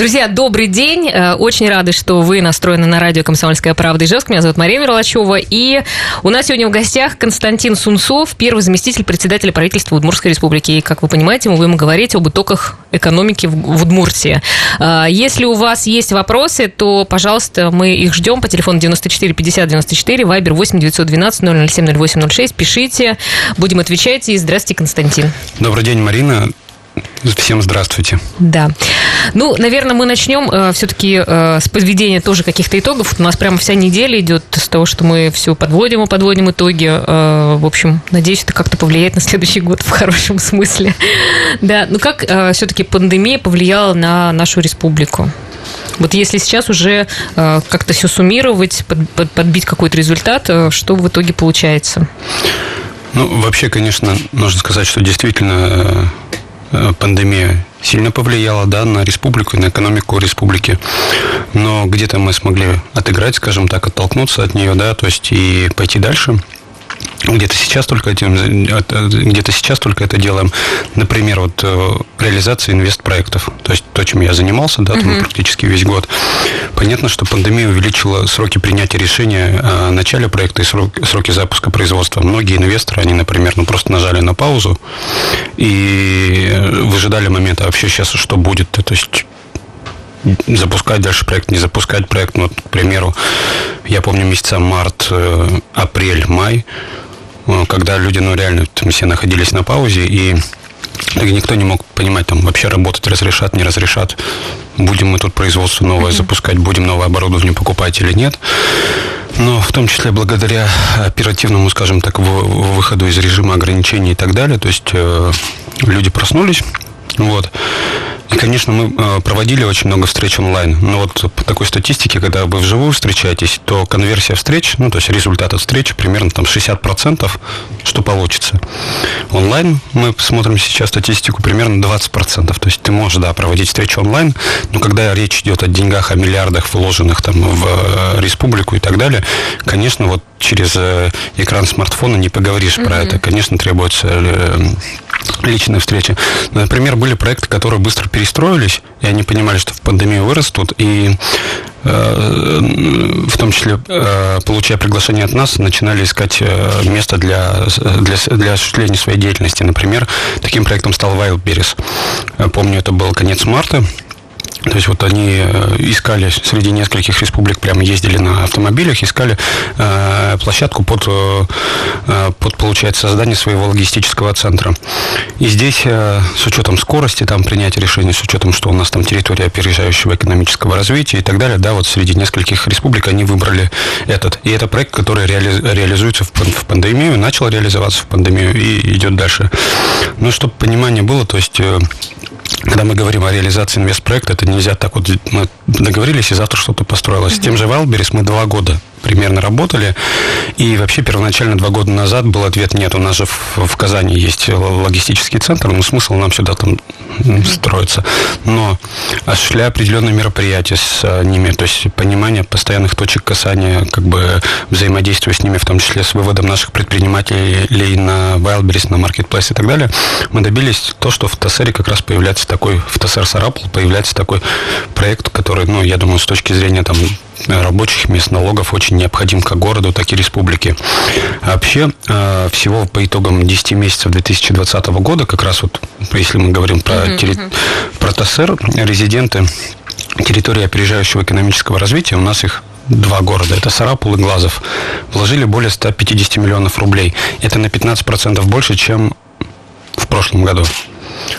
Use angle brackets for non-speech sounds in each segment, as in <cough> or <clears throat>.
Друзья, добрый день. Э, очень рады, что вы настроены на радио «Комсомольская правда» Ижевск. Меня зовут Мария Мерлачева. И у нас сегодня в гостях Константин Сунцов, первый заместитель председателя правительства Удмуртской республики. И, как вы понимаете, мы будем говорить об итогах экономики в Удмуртии. Э, если у вас есть вопросы, то, пожалуйста, мы их ждем по телефону 94 50 94, вайбер 8 912 007 0806. Пишите, будем отвечать. И здравствуйте, Константин. Добрый день, Марина. Всем здравствуйте. Да. Ну, наверное, мы начнем э, все-таки э, с подведения тоже каких-то итогов. У нас прямо вся неделя идет с того, что мы все подводим и подводим итоги. Э, в общем, надеюсь, это как-то повлияет на следующий год в хорошем смысле. Да, ну как э, все-таки пандемия повлияла на нашу республику? Вот если сейчас уже э, как-то все суммировать, под, под, подбить какой-то результат, э, что в итоге получается? Ну, вообще, конечно, нужно сказать, что действительно Э, пандемия сильно повлияла да, на республику и на экономику республики. Но где-то мы смогли отыграть, скажем так, оттолкнуться от нее, да, то есть и пойти дальше где-то сейчас только этим, где-то сейчас только это делаем. Например, вот э, реализация инвестпроектов, то есть то, чем я занимался, да, там, практически весь год. Понятно, что пандемия увеличила сроки принятия решения о начале проекта и сроки, сроки запуска производства. Многие инвесторы, они, например, ну просто нажали на паузу и выжидали момента вообще сейчас что будет, то есть запускать дальше проект, не запускать проект. Ну, вот, к примеру, я помню месяца март, э, апрель, май, э, когда люди, ну, реально, там все находились на паузе, и никто не мог понимать, там, вообще работать разрешат, не разрешат, будем мы тут производство новое mm-hmm. запускать, будем новое оборудование покупать или нет. Но в том числе благодаря оперативному, скажем так, выходу из режима ограничений и так далее, то есть э, люди проснулись, вот. И, конечно, мы э, проводили очень много встреч онлайн. Но вот по такой статистике, когда вы вживую встречаетесь, то конверсия встреч, ну, то есть результат от встречи примерно там 60%, что получится. Онлайн мы смотрим сейчас статистику примерно 20%. То есть ты можешь, да, проводить встречу онлайн, но когда речь идет о деньгах, о миллиардах, вложенных там в э, республику и так далее, конечно, вот через э, экран смартфона не поговоришь mm-hmm. про это. Конечно, требуется личные встречи. Например, были проекты, которые быстро перестроились, и они понимали, что в пандемию вырастут, и э, в том числе, э, получая приглашение от нас, начинали искать э, место для, для, для осуществления своей деятельности. Например, таким проектом стал Wildberries. Помню, это был конец марта, то есть вот они э, искали среди нескольких республик, прямо ездили на автомобилях, искали э, площадку под, э, э, под, получается, создание своего логистического центра. И здесь э, с учетом скорости там принятия решений, с учетом, что у нас там территория опережающего экономического развития и так далее, да, вот среди нескольких республик они выбрали этот. И это проект, который реали, реализуется в, в пандемию, начал реализоваться в пандемию и идет дальше. Ну, чтобы понимание было, то есть э, когда мы говорим о реализации инвестпроекта, это нельзя так вот, мы договорились, и завтра что-то построилось. С тем же Валберис мы два года примерно работали. И вообще первоначально два года назад был ответ нет. У нас же в, в Казани есть логистический центр, но смысл нам сюда там строиться. Но осуществляя определенные мероприятия с а, ними, то есть понимание постоянных точек касания, как бы взаимодействия с ними, в том числе с выводом наших предпринимателей на Wildberries, на Marketplace и так далее, мы добились то, что в ТСРе как раз появляется такой, в ТСР Сарапул появляется такой проект, который, ну, я думаю, с точки зрения там рабочих мест, налогов очень необходим как городу, так и республике. А вообще, э, всего по итогам 10 месяцев 2020 года, как раз вот, если мы говорим про, uh-huh, терри... про ТСР, резиденты территории опережающего экономического развития, у нас их два города, это Сарапул и Глазов, вложили более 150 миллионов рублей. Это на 15% больше, чем в прошлом году.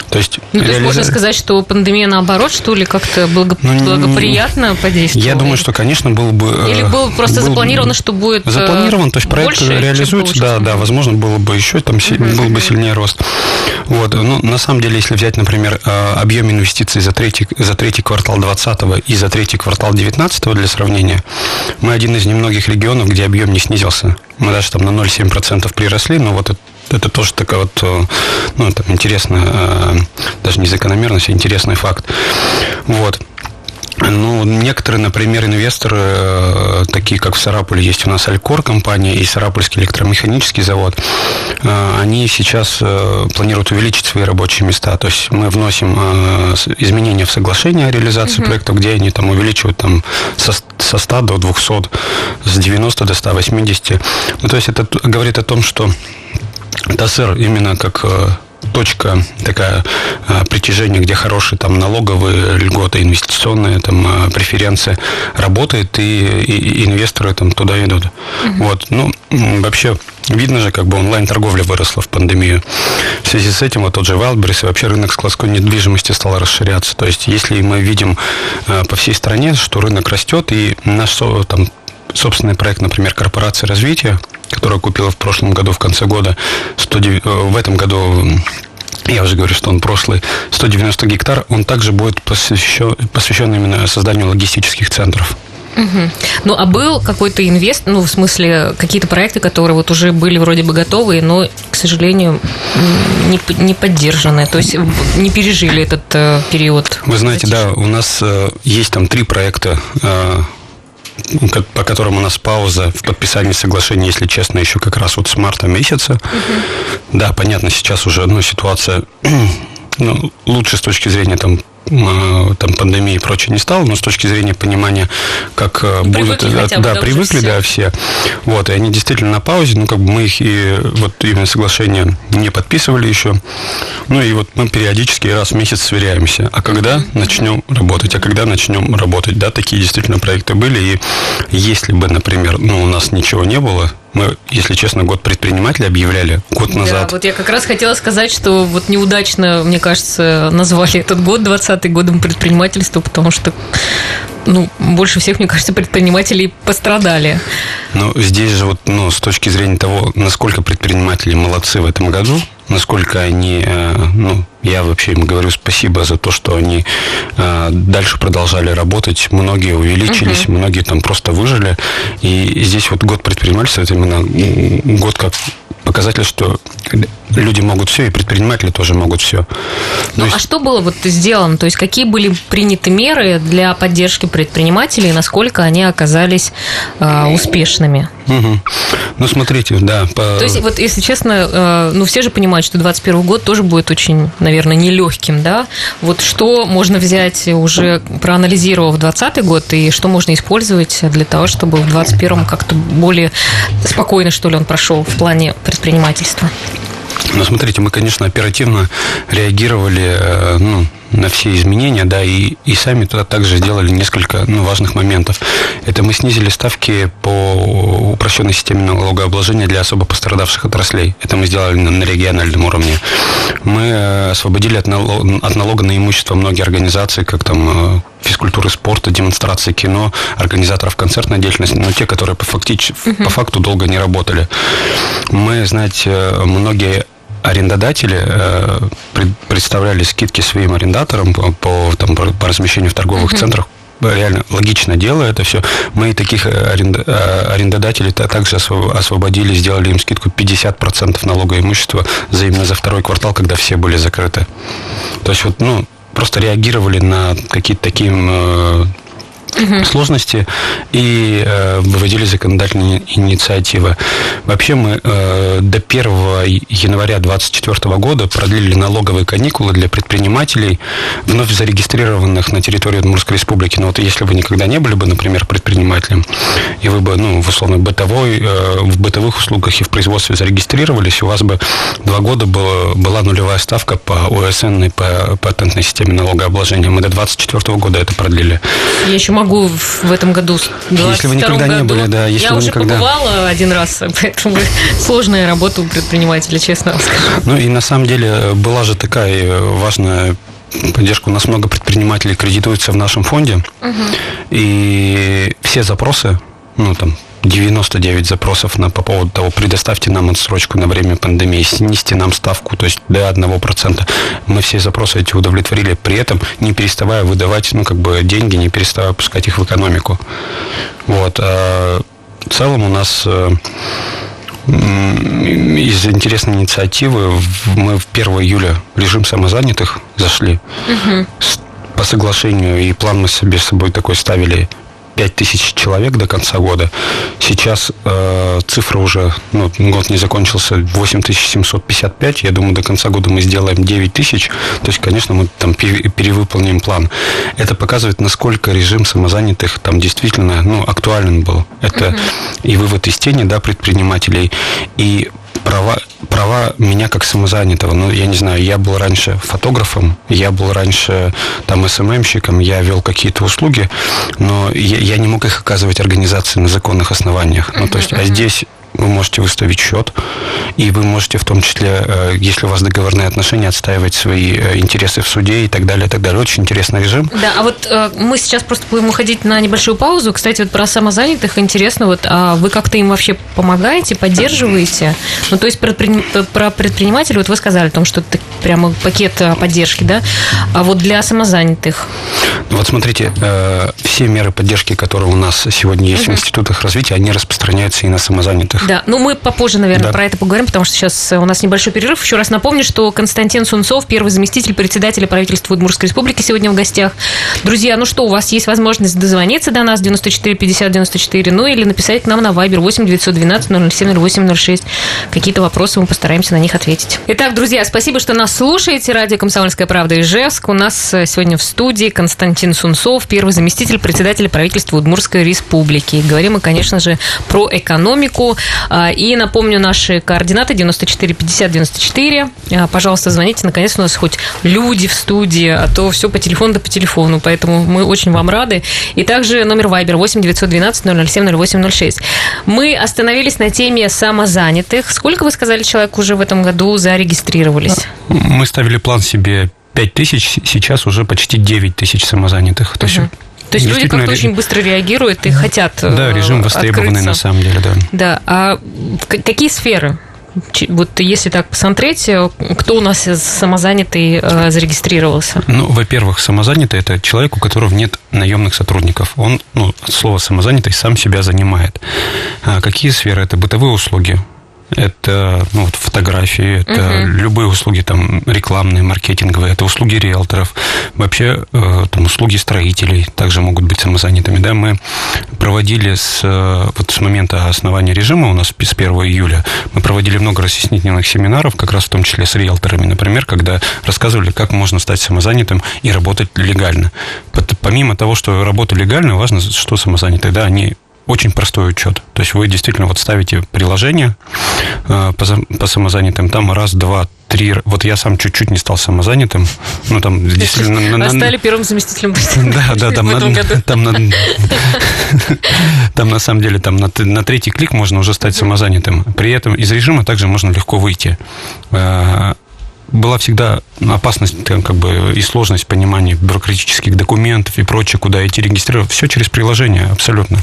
То есть, ну, то есть можно сказать, что пандемия наоборот, что ли, как-то благо... ну, благоприятно подействовала? Я думаю, что, конечно, был бы... Э, Или было просто был, запланировано, что будет э, Запланирован, то есть проект больше, реализуется, да, да, возможно, было бы еще, там uh-huh. был бы сильнее рост. Вот, ну, на самом деле, если взять, например, э, объем инвестиций за третий, за третий квартал 2020 и за третий квартал 2019 для сравнения, мы один из немногих регионов, где объем не снизился. Мы даже там на 0,7% приросли, но вот это это тоже такая вот, э, ну, там, интересная, э, даже не закономерность, а интересный факт. Вот. Ну, некоторые, например, инвесторы, э, такие как в Сарапуле, есть у нас Алькор компания и Сарапульский электромеханический завод, они сейчас планируют увеличить свои рабочие места. То есть мы вносим изменения в соглашение о реализации uh-huh. проекта, где они там увеличивают там со, со 100 до 200, с 90 до 180. Ну, то есть это говорит о том, что ТАСЭР именно как точка такая а, притяжения, где хорошие там налоговые льготы, инвестиционные там а, преференции работает, и, и, инвесторы там туда идут. Угу. Вот, ну, вообще Видно же, как бы онлайн-торговля выросла в пандемию. В связи с этим вот тот же Wildberries и вообще рынок складской недвижимости стал расширяться. То есть, если мы видим по всей стране, что рынок растет, и наш там, собственный проект, например, корпорации развития, которая купила в прошлом году, в конце года, 109, э, в этом году я уже говорю, что он прошлый, 190 гектар, он также будет посвящен, посвящен именно созданию логистических центров. Угу. Ну, а был какой-то инвест, ну, в смысле, какие-то проекты, которые вот уже были вроде бы готовые, но, к сожалению, не, не поддержаны, то есть не пережили этот э, период. Вы знаете, да, у нас э, есть там три проекта э, по которым у нас пауза в подписании соглашения, если честно, еще как раз вот с марта месяца. Угу. Да, понятно, сейчас уже ну, ситуация <clears throat> ну, лучше с точки зрения там там пандемии и прочее не стало, но с точки зрения понимания, как э, будут, э, да, привыкли, все. да, все. Вот, и они действительно на паузе, ну, как бы мы их и вот именно соглашение не подписывали еще. Ну, и вот мы периодически раз в месяц сверяемся, а когда начнем работать, а когда начнем работать, да, такие действительно проекты были, и если бы, например, ну, у нас ничего не было, мы, если честно, год предпринимателя объявляли год назад. Да, вот я как раз хотела сказать, что вот неудачно, мне кажется, назвали этот год 20-й годом предпринимательства, потому что ну, больше всех, мне кажется, предпринимателей пострадали. Ну, здесь же вот, ну, с точки зрения того, насколько предприниматели молодцы в этом году, насколько они, э, ну, я вообще им говорю спасибо за то, что они э, дальше продолжали работать. Многие увеличились, угу. многие там просто выжили. И здесь вот год предпринимательства, это именно год как показатель, что люди могут все, и предприниматели тоже могут все. Ну, есть... а что было вот сделано? То есть, какие были приняты меры для поддержки предпринимателей, и насколько они оказались э, успешными? Угу. Ну, смотрите, да. По... То есть, вот, если честно, э, ну, все же понимают, что 2021 год тоже будет очень, наверное, нелегким, да? Вот что можно взять уже, проанализировав 2020 год, и что можно использовать для того, чтобы в 2021 как-то более спокойно, что ли, он прошел в плане предпринимательства? Ну, смотрите, мы, конечно, оперативно реагировали, э, ну, на все изменения, да, и, и сами туда также сделали несколько ну, важных моментов. Это мы снизили ставки по упрощенной системе налогообложения для особо пострадавших отраслей. Это мы сделали на, на региональном уровне. Мы э, освободили от, налога, от налога на имущество многие организации, как там э, физкультуры спорта, демонстрации кино, организаторов концертной деятельности, но те, которые по, фактич, uh-huh. по факту долго не работали. Мы, знаете, многие арендодатели э, представляли скидки своим арендаторам по, по, там, по размещению в торговых uh-huh. центрах реально логично дело это все. Мы таких аренда, э, арендодателей также освободили, сделали им скидку 50% налога имущества за именно за второй квартал, когда все были закрыты. То есть вот, ну, просто реагировали на какие-то такие э, угу. сложности и э, выводили законодательные инициативы. Вообще мы э, до 1 января 2024 года продлили налоговые каникулы для предпринимателей, вновь зарегистрированных на территории Удмуртской республики. Но вот если вы никогда не были бы, например, предпринимателем, и вы бы, ну, в условно бытовой, э, в бытовых услугах и в производстве зарегистрировались, у вас бы два года было, была нулевая ставка по ОСН и по патентной системе налогообложения. Мы до 2024 года это продлили. Я еще могу в этом году, Если вы никогда году, не были, да. Если я вы уже никогда... побывала один раз, <laughs> поэтому сложная работа у предпринимателя, честно вам скажу. Ну и на самом деле была же такая важная поддержка. У нас много предпринимателей кредитуются в нашем фонде. Угу. И все запросы, ну там 99 запросов на, по поводу того, предоставьте нам отсрочку на время пандемии, снизьте нам ставку, то есть до 1%. Мы все запросы эти удовлетворили, при этом не переставая выдавать, ну, как бы деньги, не переставая пускать их в экономику. Вот. А в целом у нас э, из интересной инициативы мы в 1 июля в режим самозанятых зашли. Угу по соглашению, и план мы себе с собой такой ставили 5 тысяч человек до конца года. Сейчас э, цифра уже, ну, год не закончился, 8755. Я думаю, до конца года мы сделаем 9 тысяч. То есть, конечно, мы там перевыполним план. Это показывает, насколько режим самозанятых там действительно ну, актуален был. Это угу. и вывод из тени да, предпринимателей, и права, права меня как самозанятого. Ну, я не знаю, я был раньше фотографом, я был раньше там СММщиком, я вел какие-то услуги, но я, я не мог их оказывать организации на законных основаниях. Ну, то есть, а здесь вы можете выставить счет, и вы можете в том числе, э, если у вас договорные отношения, отстаивать свои э, интересы в суде и так далее, и так далее. Очень интересный режим. Да, а вот э, мы сейчас просто будем уходить на небольшую паузу. Кстати, вот про самозанятых интересно, вот а вы как-то им вообще помогаете, поддерживаете? Ну, то есть про, про предпринимателей, вот вы сказали о том, что это прямо пакет поддержки, да? А вот для самозанятых? Вот смотрите, все меры поддержки, которые у нас сегодня есть угу. в институтах развития, они распространяются и на самозанятых. Да, ну мы попозже, наверное, да. про это поговорим, потому что сейчас у нас небольшой перерыв. Еще раз напомню, что Константин Сунцов, первый заместитель председателя правительства Удмуртской республики, сегодня в гостях. Друзья, ну что, у вас есть возможность дозвониться до нас 94 50 94, ну или написать к нам на Viber 8 912 007 0806. Какие-то вопросы мы постараемся на них ответить. Итак, друзья, спасибо, что нас слушаете. Радио «Комсомольская правда» Ижевск. У нас сегодня в студии Константин Сунцов, первый заместитель председателя правительства Удмуртской республики. Говорим мы, конечно же, про экономику. А, и напомню наши координаты 94 50 94. Пожалуйста, звоните. Наконец у нас хоть люди в студии, а то все по телефону да по телефону. Поэтому мы очень вам рады. И также номер Viber 8 912 007 0806. Мы остановились на теме самозанятых. Сколько, вы сказали, человек уже в этом году зарегистрировались? Мы ставили план себе 5 тысяч, сейчас уже почти 9 тысяч самозанятых. То есть угу. То есть люди как-то очень быстро реагируют и хотят Да, режим э, востребованный открыться. на самом деле, да. Да, а какие сферы? Вот если так посмотреть, э, кто у нас самозанятый э, зарегистрировался? Ну, во-первых, самозанятый – это человек, у которого нет наемных сотрудников. Он, ну, от слова самозанятый, сам себя занимает. А какие сферы? Это бытовые услуги, это ну, вот фотографии, это угу. любые услуги там рекламные, маркетинговые, это услуги риэлторов, вообще э, там услуги строителей также могут быть самозанятыми. Да, мы проводили с, э, вот с момента основания режима у нас с 1 июля, мы проводили много разъяснительных семинаров, как раз в том числе с риэлторами, например, когда рассказывали, как можно стать самозанятым и работать легально. Помимо того, что работа легальная, важно, что самозанятые, да, они очень простой учет. То есть вы действительно вот ставите приложение э, по, по самозанятым, там раз, два, три... Вот я сам чуть-чуть не стал самозанятым. Ну, там действительно... А стали первым заместителем <laughs> Да, да, там, на, там, на, <laughs> там на самом деле там на, на третий клик можно уже стать самозанятым. При этом из режима также можно легко выйти. Э, была всегда опасность там, как бы, и сложность понимания бюрократических документов и прочее, куда идти регистрировать. Все через приложение, абсолютно.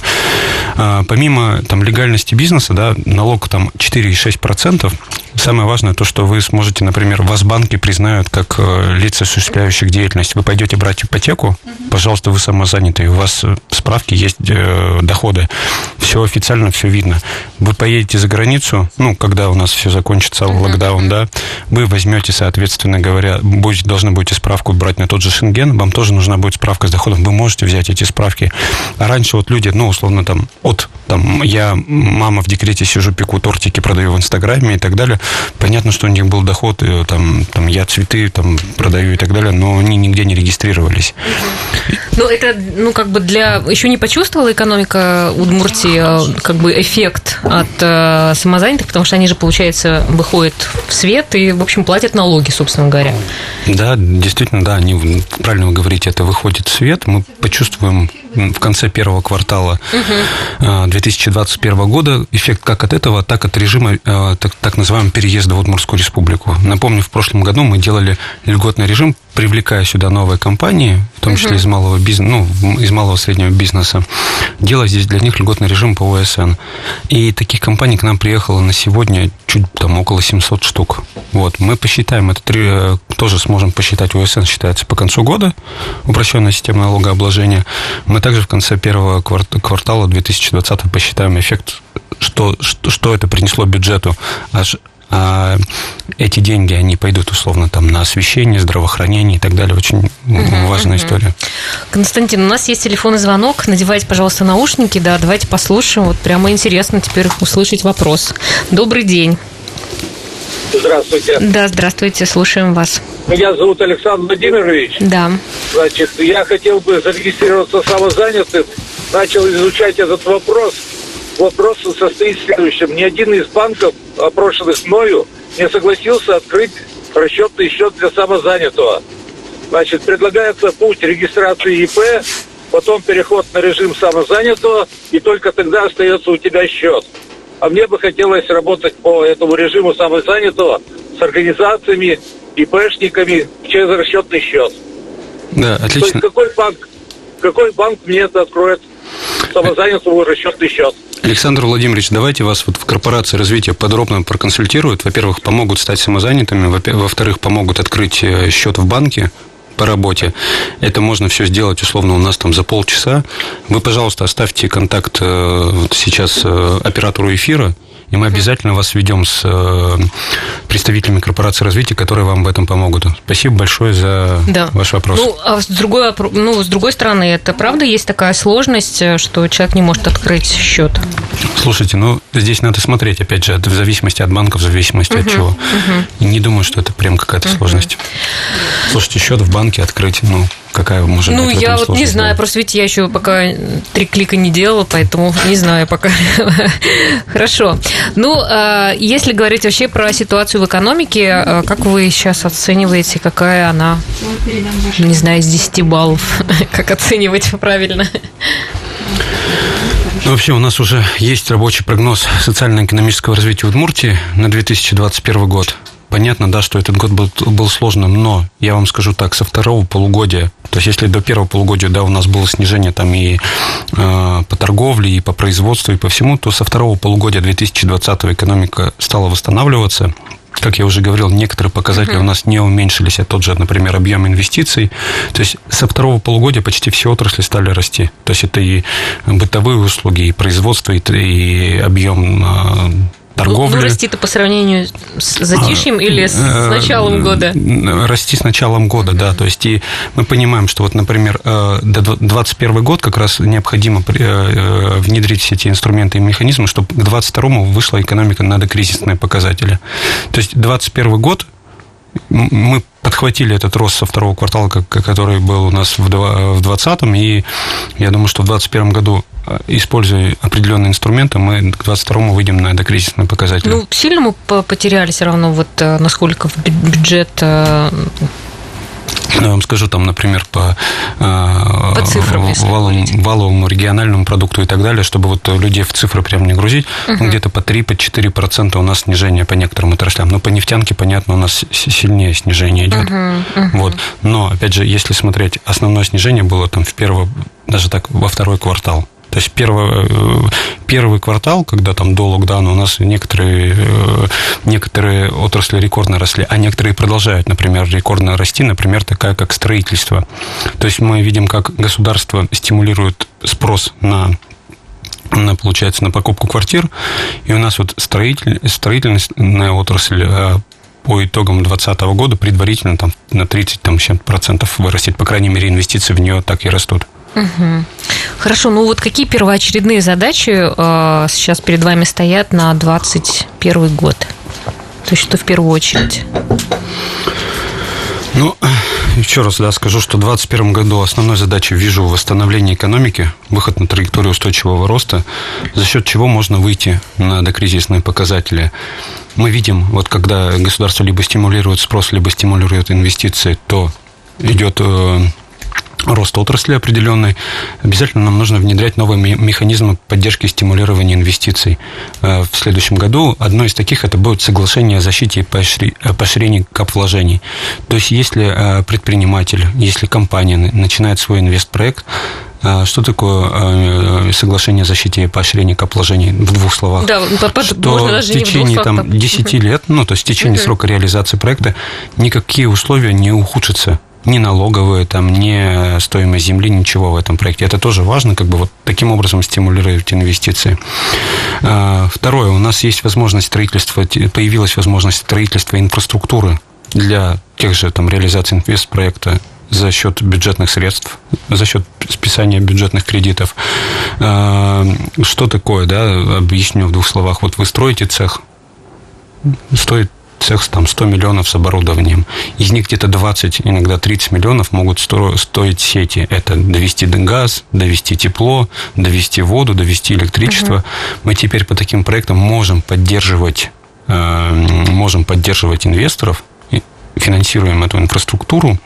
А, помимо там, легальности бизнеса, да, налог там 4,6%. Самое важное то, что вы сможете, например, вас банки признают как э, лица, осуществляющих деятельность. Вы пойдете брать ипотеку, пожалуйста, вы самозанятый, у вас э, справки есть э, доходы. Все официально, все видно. Вы поедете за границу, ну, когда у нас все закончится, локдаун, да, вы возьмете соответственно говоря, будете, должны будете справку брать на тот же Шенген, вам тоже нужна будет справка с доходом, вы можете взять эти справки. А раньше вот люди, ну, условно, там, от, там, я, мама в декрете сижу, пеку тортики, продаю в Инстаграме и так далее, понятно, что у них был доход, и, там, там, я цветы там продаю и так далее, но они нигде не регистрировались. Ну, это, ну, как бы для... Еще не почувствовала экономика Удмуртии э, как бы эффект от э, самозанятых, потому что они же, получается, выходят в свет и, в общем, платят налоги налоги, собственно говоря. Да, действительно, да, они, правильно вы говорите, это выходит в свет. Мы почувствуем в конце первого квартала угу. 2021 года эффект как от этого, так от режима а, так, так называемого переезда в Удмуртскую республику. Напомню, в прошлом году мы делали льготный режим, привлекая сюда новые компании, в том числе угу. из малого бизнеса, ну, из малого среднего бизнеса, делая здесь для них льготный режим по ОСН. И таких компаний к нам приехало на сегодня чуть там около 700 штук. Вот, мы посчитаем, это три, э, тоже сможем посчитать, ОСН считается по концу года, упрощенная система налогообложения. Мы также в конце первого квартала 2020 посчитаем эффект, что, что, что это принесло бюджету. Аж эти деньги, они пойдут условно там на освещение, здравоохранение и так далее. Очень угу, важная угу. история. Константин, у нас есть телефонный звонок. Надевайте, пожалуйста, наушники. Да, давайте послушаем. Вот прямо интересно теперь услышать вопрос. Добрый день. Здравствуйте. Да, здравствуйте, слушаем вас. Меня зовут Александр Владимирович. Да. Значит, я хотел бы зарегистрироваться самозанятым. Начал изучать этот вопрос. Вопрос состоит в следующем. Ни один из банков, опрошенных мною, не согласился открыть расчетный счет для самозанятого. Значит, предлагается путь регистрации ИП, потом переход на режим самозанятого, и только тогда остается у тебя счет. А мне бы хотелось работать по этому режиму самозанятого с организациями, ИПшниками через расчетный счет. Да, отлично. То есть какой банк, какой банк мне это откроет самозанятому расчетный счет? Александр Владимирович, давайте вас вот в корпорации развития подробно проконсультируют. Во-первых, помогут стать самозанятыми, во-вторых, помогут открыть э, счет в банке, по работе. Это можно все сделать, условно, у нас там за полчаса. Вы, пожалуйста, оставьте контакт э, вот сейчас э, оператору эфира, и мы обязательно вас ведем с э, представителями корпорации развития, которые вам в этом помогут. Спасибо большое за да. ваш вопрос. Ну, а с другой, ну, с другой стороны, это правда есть такая сложность, что человек не может открыть счет? Слушайте, ну, здесь надо смотреть, опять же, в зависимости от банка, в зависимости угу, от чего. Угу. Не думаю, что это прям какая-то угу. сложность. Слушайте, счет в банке открыть, ну, какая может ну, быть? Ну, я вот не знаю, просто ведь я еще пока три клика не делала, поэтому <laughs> не знаю пока. <laughs> Хорошо. Ну, а, если говорить вообще про ситуацию в экономике, а, как вы сейчас оцениваете, какая она, не знаю, из 10 баллов? <laughs> Как оценивать правильно? Ну, вообще у нас уже есть рабочий прогноз социально-экономического развития Удмуртии на 2021 год. Понятно, да, что этот год был, был сложным, но я вам скажу так, со второго полугодия, то есть если до первого полугодия, да, у нас было снижение там и э, по торговле, и по производству, и по всему, то со второго полугодия 2020 экономика стала восстанавливаться, как я уже говорил, некоторые показатели uh-huh. у нас не уменьшились, а тот же, например, объем инвестиций. То есть со второго полугодия почти все отрасли стали расти. То есть это и бытовые услуги, и производство, и, и объем а, торговли. Ну, расти-то по сравнению с затишьем а, или с, с э, началом года? Расти с началом года, да. То есть и мы понимаем, что вот, например, э, до 2021 год как раз необходимо э, внедрить все эти инструменты и механизмы, чтобы к 2022 вышла экономика на докризисные показатели. То есть 2021 год мы подхватили этот рост со второго квартала, который был у нас в 2020, и я думаю, что в 2021 году, используя определенные инструменты, мы к 2022 выйдем на докризисные показатели. Ну, сильно мы потеряли все равно, вот э, насколько бюджет э, я вам скажу, там, например, по, э, по цифрам, валовому, валовому региональному продукту и так далее, чтобы вот людей в цифры прям не грузить, угу. где-то по 3-4% по у нас снижение по некоторым отраслям. Но по нефтянке, понятно, у нас сильнее снижение идет. Угу, угу. Вот. Но, опять же, если смотреть, основное снижение было там в первый, даже так, во второй квартал. То есть первый, э, первый квартал, когда там до локдауна у нас некоторые, э, некоторые отрасли рекордно росли, а некоторые продолжают, например, рекордно расти, например, такая как строительство. То есть мы видим, как государство стимулирует спрос на на, получается, на покупку квартир. И у нас вот строитель, строительная отрасль э, по итогам 2020 года предварительно там, на 30 там, процентов вырастет. По крайней мере, инвестиции в нее так и растут. Угу. Хорошо, ну вот какие первоочередные задачи э, сейчас перед вами стоят на 2021 год? То есть что в первую очередь? Ну, еще раз да, скажу, что в 2021 году основной задачей вижу восстановление экономики, выход на траекторию устойчивого роста, за счет чего можно выйти на докризисные показатели. Мы видим, вот когда государство либо стимулирует спрос, либо стимулирует инвестиции, то идет э, рост отрасли определенной, обязательно нам нужно внедрять новые механизмы поддержки и стимулирования инвестиций. Э, в следующем году одно из таких это будет соглашение о защите и поощрении кап-вложений. То есть, если э, предприниматель, если компания начинает свой инвестпроект, э, что такое соглашение о защите и поощрении капвложений в двух словах? Да, что можно даже в течение там, там, 10 лет, ну, то есть в течение uh-huh. срока реализации проекта никакие условия не ухудшатся ни налоговые, там, ни стоимость земли, ничего в этом проекте. Это тоже важно, как бы вот таким образом стимулировать инвестиции. А, второе, у нас есть возможность строительства, появилась возможность строительства инфраструктуры для тех же там реализации инвестпроекта за счет бюджетных средств, за счет списания бюджетных кредитов. А, что такое, да, объясню в двух словах. Вот вы строите цех, стоит цех там 100 миллионов с оборудованием. Из них где-то 20, иногда 30 миллионов могут стоить сети. Это довести газ, довести тепло, довести воду, довести электричество. Угу. Мы теперь по таким проектам можем поддерживать, э, можем поддерживать инвесторов, финансируем эту инфраструктуру,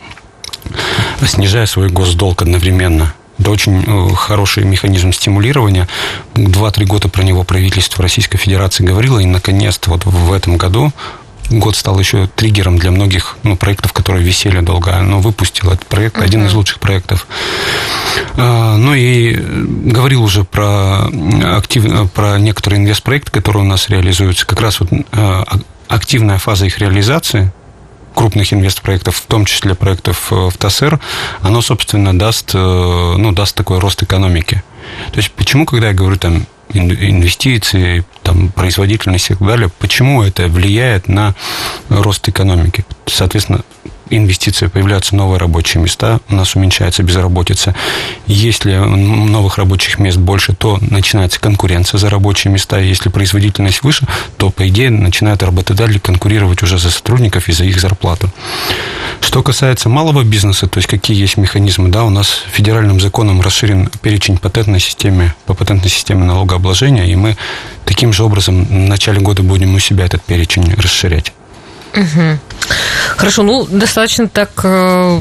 снижая свой госдолг одновременно. Это очень э, хороший механизм стимулирования. Два-три года про него правительство Российской Федерации говорило, и наконец-то вот в этом году год стал еще триггером для многих ну, проектов, которые висели долго. Оно выпустило этот проект, uh-huh. один из лучших проектов. А, ну и говорил уже про, актив, про некоторые инвестпроекты, которые у нас реализуются. Как раз вот а, активная фаза их реализации крупных инвестпроектов, в том числе проектов э, в ТАСР, оно, собственно, даст, э, ну, даст такой рост экономики. То есть почему, когда я говорю там инвестиции, там, производительность и так далее, почему это влияет на рост экономики? Соответственно, инвестиции, появляются новые рабочие места, у нас уменьшается безработица. Если новых рабочих мест больше, то начинается конкуренция за рабочие места. Если производительность выше, то, по идее, начинают работодатели конкурировать уже за сотрудников и за их зарплату. Что касается малого бизнеса, то есть какие есть механизмы, да, у нас федеральным законом расширен перечень патентной системы, по патентной системе налогообложения, и мы таким же образом в начале года будем у себя этот перечень расширять. Угу. Хорошо, ну, достаточно так, э,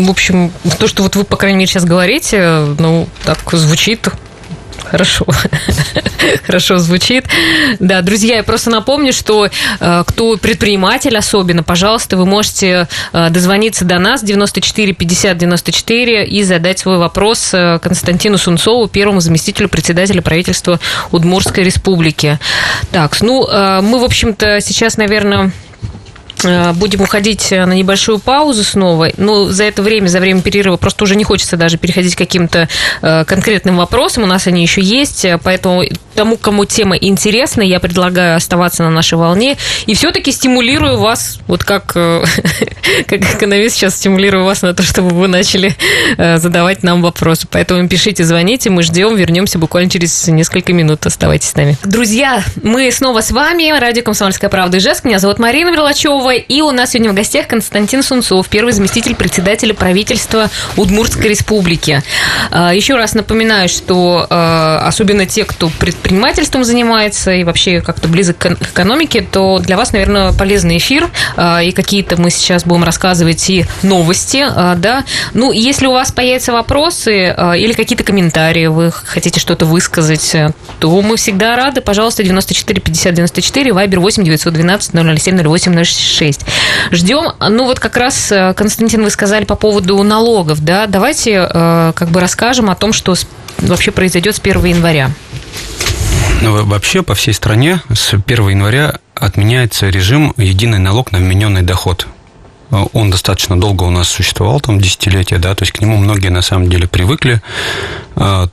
в общем, то, что вот вы, по крайней мере, сейчас говорите, ну, так звучит Хорошо. <laughs> Хорошо звучит. Да, друзья, я просто напомню, что э, кто предприниматель особенно, пожалуйста, вы можете э, дозвониться до нас 94 50 94 и задать свой вопрос э, Константину Сунцову, первому заместителю председателя правительства Удмурской республики. Так, ну, э, мы, в общем-то, сейчас, наверное будем уходить на небольшую паузу снова. Но за это время, за время перерыва, просто уже не хочется даже переходить к каким-то э, конкретным вопросам. У нас они еще есть. Поэтому тому, кому тема интересна, я предлагаю оставаться на нашей волне. И все-таки стимулирую вас, вот как, э, <laughs> как экономист сейчас стимулирую вас на то, чтобы вы начали задавать нам вопросы. Поэтому пишите, звоните, мы ждем, вернемся буквально через несколько минут. Оставайтесь с нами. Друзья, мы снова с вами. Радио «Комсомольская правда» и. Меня зовут Марина Мерлачева. Пескова. И у нас сегодня в гостях Константин Сунцов, первый заместитель председателя правительства Удмуртской республики. А, еще раз напоминаю, что а, особенно те, кто предпринимательством занимается и вообще как-то близок к экономике, то для вас, наверное, полезный эфир. А, и какие-то мы сейчас будем рассказывать и новости. Да? Ну, если у вас появятся вопросы или какие-то комментарии, вы хотите что-то высказать, то мы всегда рады. Пожалуйста, 94 50 94, Вайбер 8 912 007 08 06. 6. Ждем. Ну, вот как раз, э, Константин, вы сказали по поводу налогов, да? Давайте э, как бы расскажем о том, что вообще произойдет с 1 января. Ну, вообще по всей стране с 1 января отменяется режим единый налог на вмененный доход. Э, он достаточно долго у нас существовал, там десятилетия, да, то есть к нему многие на самом деле привыкли.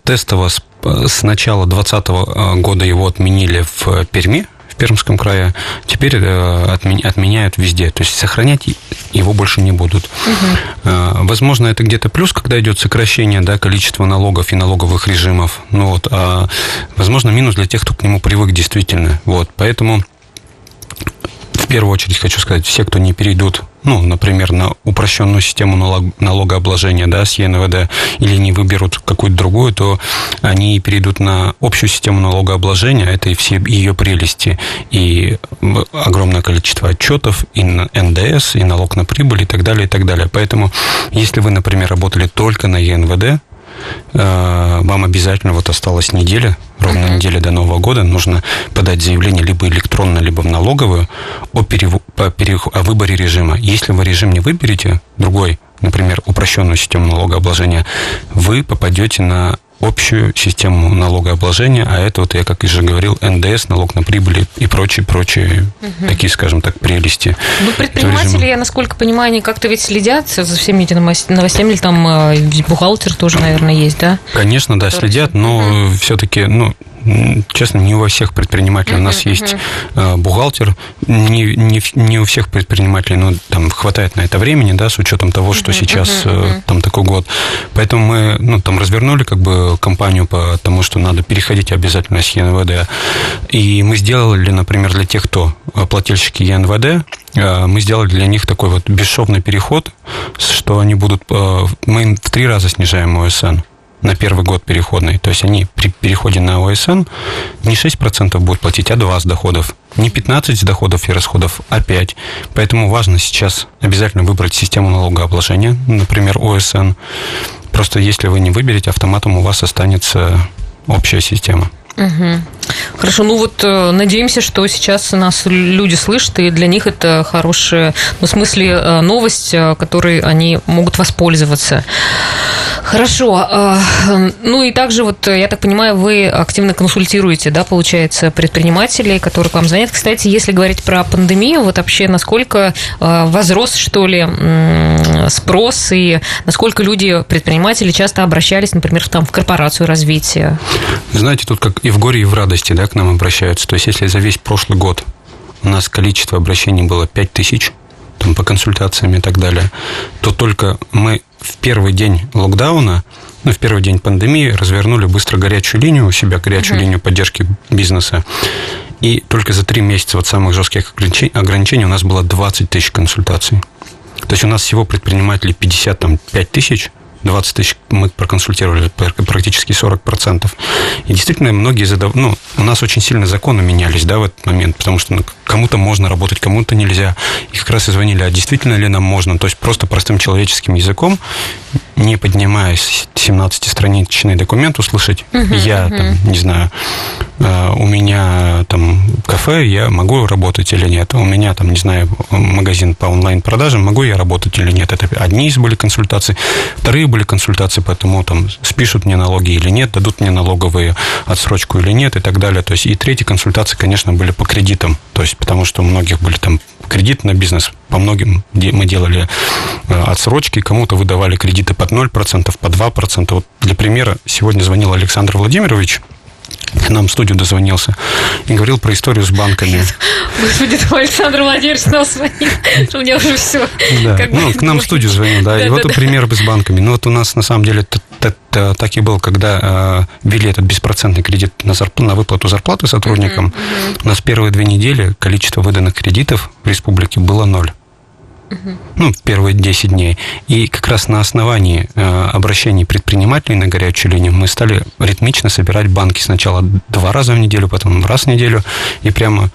Тестово с начала 2020 года его отменили в Перми, Пермском крае, теперь э, отменяют везде. То есть сохранять его больше не будут. Угу. Возможно, это где-то плюс, когда идет сокращение да, количества налогов и налоговых режимов. Ну, вот, а, возможно, минус для тех, кто к нему привык действительно. Вот, поэтому в первую очередь хочу сказать, все, кто не перейдут, ну, например, на упрощенную систему налог, налогообложения, да, с ЕНВД, или не выберут какую-то другую, то они перейдут на общую систему налогообложения, это и все ее прелести, и огромное количество отчетов, и НДС, и налог на прибыль, и так далее, и так далее. Поэтому, если вы, например, работали только на ЕНВД, вам обязательно вот осталась неделя, ровно uh-huh. неделя до Нового года, нужно подать заявление либо электронно, либо в налоговую о, перев... по перев... о выборе режима. Если вы режим не выберете, другой, например, упрощенную систему налогообложения, вы попадете на общую систему налогообложения, а это вот я, как уже говорил, НДС, налог на прибыли и прочие-прочие угу. такие, скажем так, прелести. Ну, предприниматели, я насколько понимаю, они как-то ведь следят за всеми этими новостями, или там э, бухгалтер тоже, наверное, есть, да? Конечно, да, следят, но угу. все-таки, ну, честно, не у всех предпринимателей. У нас есть э, бухгалтер, не, не, не у всех предпринимателей, но там хватает на это времени, да, с учетом того, что сейчас э, там такой год. Поэтому мы, ну, там развернули как бы компанию по тому, что надо переходить обязательно с ЕНВД. И мы сделали, например, для тех, кто плательщики ЕНВД, э, мы сделали для них такой вот бесшовный переход, что они будут... Мы им в три раза снижаем ОСН на первый год переходный. То есть они при переходе на ОСН не 6% будут платить, а 2 с доходов. Не 15 с доходов и расходов, а 5. Поэтому важно сейчас обязательно выбрать систему налогообложения, например, ОСН. Просто если вы не выберете, автоматом у вас останется общая система. Угу. Хорошо, ну вот э, надеемся, что сейчас нас люди слышат, и для них это хорошая, ну, в смысле, э, новость, э, которой они могут воспользоваться. Хорошо. Ну и также, вот, я так понимаю, вы активно консультируете, да, получается, предпринимателей, которые к вам звонят. Кстати, если говорить про пандемию, вот вообще насколько возрос, что ли, спрос, и насколько люди, предприниматели, часто обращались, например, там, в корпорацию развития? Знаете, тут как и в горе, и в радости да, к нам обращаются. То есть, если за весь прошлый год у нас количество обращений было 5 тысяч, там, по консультациям и так далее, то только мы в первый день локдауна, ну, в первый день пандемии развернули быстро горячую линию у себя, горячую uh-huh. линию поддержки бизнеса. И только за три месяца вот самых жестких ограничений у нас было 20 тысяч консультаций. То есть у нас всего предпринимателей 55 тысяч, 20 тысяч мы проконсультировали практически 40%. И действительно, многие задав... ну, у нас очень сильно законы менялись, да, в этот момент, потому что ну, кому-то можно работать, кому-то нельзя. И как раз и звонили, а действительно ли нам можно? То есть просто простым человеческим языком, не поднимаясь 17-страничный документ, услышать, uh-huh, я uh-huh. там, не знаю, э, у меня там кафе, я могу работать или нет, у меня там, не знаю, магазин по онлайн-продажам, могу я работать или нет. Это одни из были консультации, вторые были консультации по тому, там, спишут мне налоги или нет, дадут мне налоговые отсрочку или нет и так далее. То есть и третьи консультации, конечно, были по кредитам, то есть потому что у многих были там кредит на бизнес. По многим мы делали э, отсрочки, кому-то выдавали кредиты под 0%, по 2%. Вот для примера, сегодня звонил Александр Владимирович, к нам в студию дозвонился и говорил про историю с банками. Господи, Александр Владимирович снова звонит, у меня уже все. Да, ну, к нам в студию звонил, да, и вот пример с банками. Ну, вот у нас, на самом деле, так и было, когда э, ввели этот беспроцентный кредит на, на выплату зарплаты сотрудникам. У нас первые две недели количество выданных кредитов в республике было ноль ну, первые 10 дней. И как раз на основании э, обращений предпринимателей на горячую линию мы стали ритмично собирать банки сначала два раза в неделю, потом раз в неделю, и прямо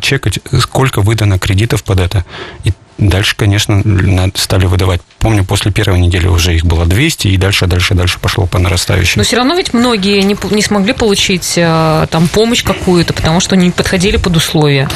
чекать, сколько выдано кредитов под это. И Дальше, конечно, стали выдавать. Помню, после первой недели уже их было 200, и дальше, дальше, дальше пошло по нарастающей. Но все равно ведь многие не, не смогли получить э, там помощь какую-то, потому что не подходили под условия.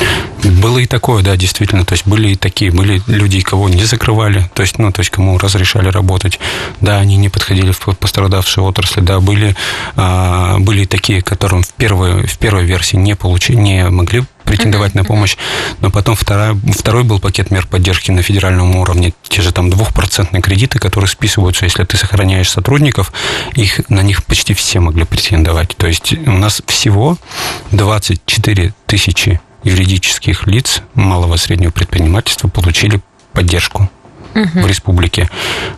Было и такое, да, действительно. То есть были и такие, были люди, кого не закрывали, то есть, ну, то есть кому разрешали работать. Да, они не подходили в пострадавшие отрасли, да, были, а, были и такие, которым в первой, в первой версии не, получили, не могли претендовать на помощь. Но потом вторая, второй был пакет мер поддержки на федеральном уровне. Те же там двухпроцентные кредиты, которые списываются, если ты сохраняешь сотрудников, их, на них почти все могли претендовать. То есть у нас всего 24 тысячи юридических лиц малого и среднего предпринимательства получили поддержку в республике.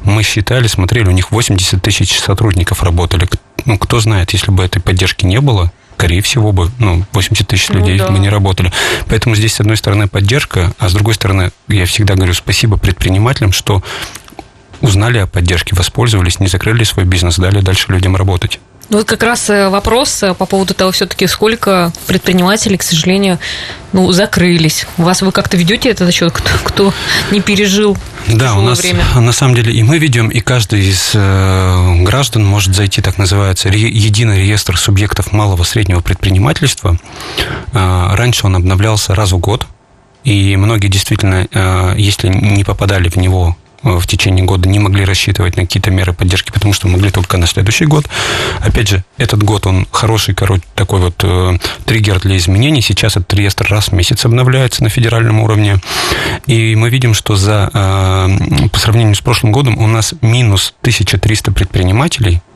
Мы считали, смотрели, у них 80 тысяч сотрудников работали. Ну, кто знает, если бы этой поддержки не было, скорее всего бы, ну, 80 тысяч ну людей ну, да. мы не работали. Поэтому здесь, с одной стороны, поддержка, а с другой стороны, я всегда говорю спасибо предпринимателям, что узнали о поддержке, воспользовались, не закрыли свой бизнес, дали дальше людям работать. Ну, вот как раз э, вопрос э, по поводу того, все-таки сколько предпринимателей, к сожалению, ну, закрылись. У вас вы как-то ведете это за счет, кто, кто не пережил Да, у нас время? на самом деле и мы ведем, и каждый из э, граждан может зайти, так называется, ре, единый реестр субъектов малого среднего предпринимательства. Э, раньше он обновлялся раз в год, и многие действительно, э, если не попадали в него в течение года не могли рассчитывать на какие-то меры поддержки, потому что могли только на следующий год. Опять же, этот год, он хороший, короче, такой вот э, триггер для изменений. Сейчас этот реестр раз в месяц обновляется на федеральном уровне. И мы видим, что за, э, по сравнению с прошлым годом у нас минус 1300 предпринимателей –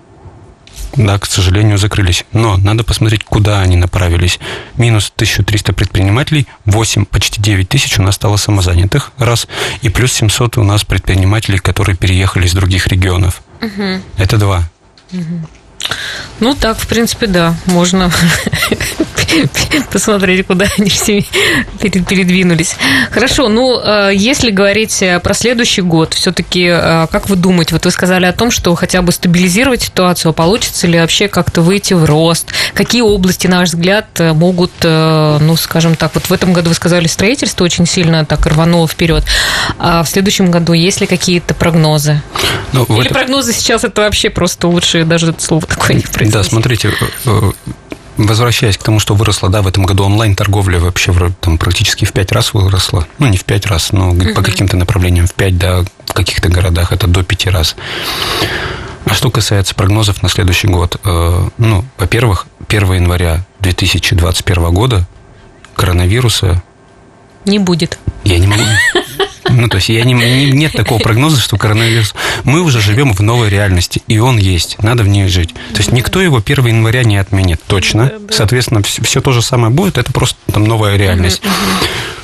да, к сожалению, закрылись. Но надо посмотреть, куда они направились. Минус 1300 предпринимателей, 8, почти 9 тысяч у нас стало самозанятых, раз, и плюс 700 у нас предпринимателей, которые переехали из других регионов. Угу. Это два. Угу. Ну, так, в принципе, да, можно <laughs> <laughs> посмотреть, куда они все передвинулись. Хорошо, ну, э, если говорить э, про следующий год, все-таки, э, как вы думаете, вот вы сказали о том, что хотя бы стабилизировать ситуацию, а получится ли вообще как-то выйти в рост? Какие области, на ваш взгляд, могут, ну, скажем так, вот в этом году вы сказали, строительство очень сильно так рвануло вперед, а в следующем году есть ли какие-то прогнозы? Ну, Или это... прогнозы сейчас это вообще просто лучше даже это слово такое не произносить? Да, смотрите, возвращаясь к тому, что выросла, да, в этом году онлайн-торговля вообще там, практически в пять раз выросла. Ну, не в пять раз, но uh-huh. по каким-то направлениям в пять, да, в каких-то городах это до пяти раз. А что касается прогнозов на следующий год, э, ну, во-первых, 1 января 2021 года коронавируса не будет. Я не могу. Ну, то есть я не, не, нет такого прогноза, что коронавирус... Мы уже живем в новой реальности, и он есть, надо в ней жить. То есть никто его 1 января не отменит, точно. Соответственно, все, все то же самое будет, это просто там новая реальность.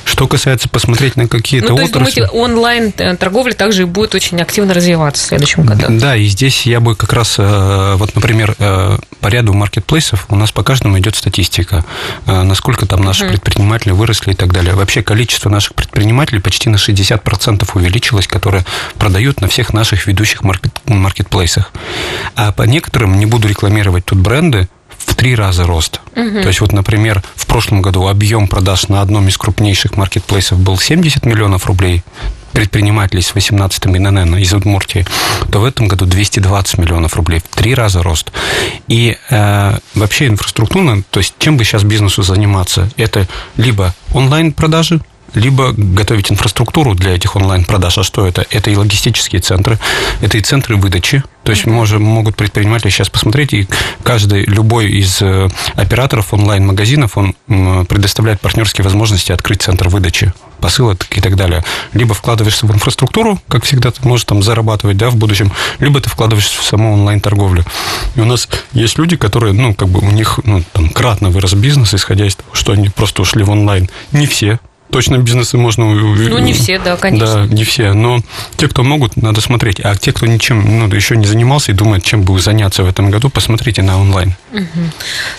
Что касается посмотреть на какие-то ну, то отрасли... Есть, думаете, онлайн-торговля также будет очень активно развиваться в следующем году? Да, и здесь я бы как раз, э, вот, например, э, по ряду маркетплейсов у нас по каждому идет статистика, э, насколько там наши uh предприниматели выросли и так далее. Вообще количество наших предпринимателей почти на 60% увеличилось, которые продают на всех наших ведущих маркет, маркетплейсах. А по некоторым, не буду рекламировать тут бренды, в три раза рост. Угу. То есть, вот, например, в прошлом году объем продаж на одном из крупнейших маркетплейсов был 70 миллионов рублей, предпринимателей с 18 ИНН из Удмуртии, то в этом году 220 миллионов рублей, в три раза рост. И э, вообще инфраструктура, то есть чем бы сейчас бизнесу заниматься, это либо онлайн-продажи, либо готовить инфраструктуру для этих онлайн-продаж. А что это? Это и логистические центры, это и центры выдачи. То есть можем, могут предприниматели сейчас посмотреть, и каждый, любой из э, операторов онлайн-магазинов, он предоставляет партнерские возможности открыть центр выдачи посылок и так далее. Либо вкладываешься в инфраструктуру, как всегда ты можешь там зарабатывать, да, в будущем, либо ты вкладываешься в саму онлайн-торговлю. И у нас есть люди, которые, ну, как бы у них, ну, там, кратно вырос бизнес, исходя из того, что они просто ушли в онлайн. Не все, точно бизнесы можно... Ну, не все, да, конечно. Да, не все. Но те, кто могут, надо смотреть. А те, кто ничем ну, еще не занимался и думает, чем бы заняться в этом году, посмотрите на онлайн. Угу.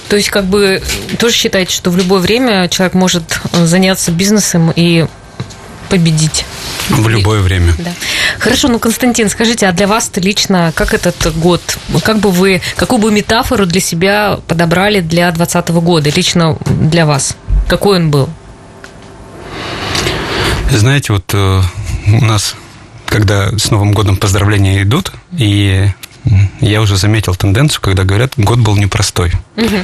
То есть, как бы, тоже считаете, что в любое время человек может заняться бизнесом и победить. В любое время. Да. Хорошо, ну, Константин, скажите, а для вас-то лично, как этот год, как бы вы, какую бы метафору для себя подобрали для 2020 года, лично для вас? Какой он был? Знаете, вот э, у нас, когда с Новым годом поздравления идут, и я уже заметил тенденцию, когда говорят, год был непростой. Угу.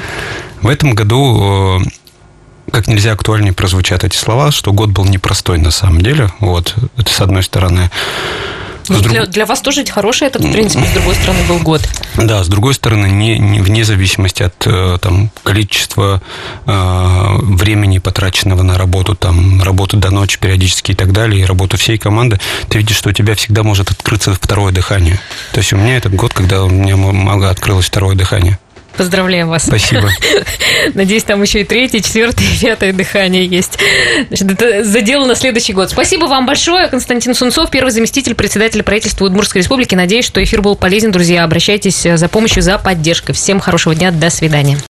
В этом году э, как нельзя актуальнее прозвучат эти слова, что год был непростой на самом деле. Вот, это с одной стороны. Ну, друг... для, для вас тоже хороший этот, в принципе, с другой стороны, был год. Да, с другой стороны, не, не, вне зависимости от э, там, количества э, времени, потраченного на работу, там, работу до ночи периодически и так далее, и работу всей команды, ты видишь, что у тебя всегда может открыться второе дыхание. То есть у меня этот год, когда у меня много открылось второе дыхание. Поздравляем вас. Спасибо. <laughs> Надеюсь, там еще и третье, четвертое, <laughs> пятое дыхание есть. Значит, это задел на следующий год. Спасибо вам большое, Константин Сунцов, первый заместитель председателя правительства Удмуртской республики. Надеюсь, что эфир был полезен, друзья. Обращайтесь за помощью, за поддержкой. Всем хорошего дня, до свидания.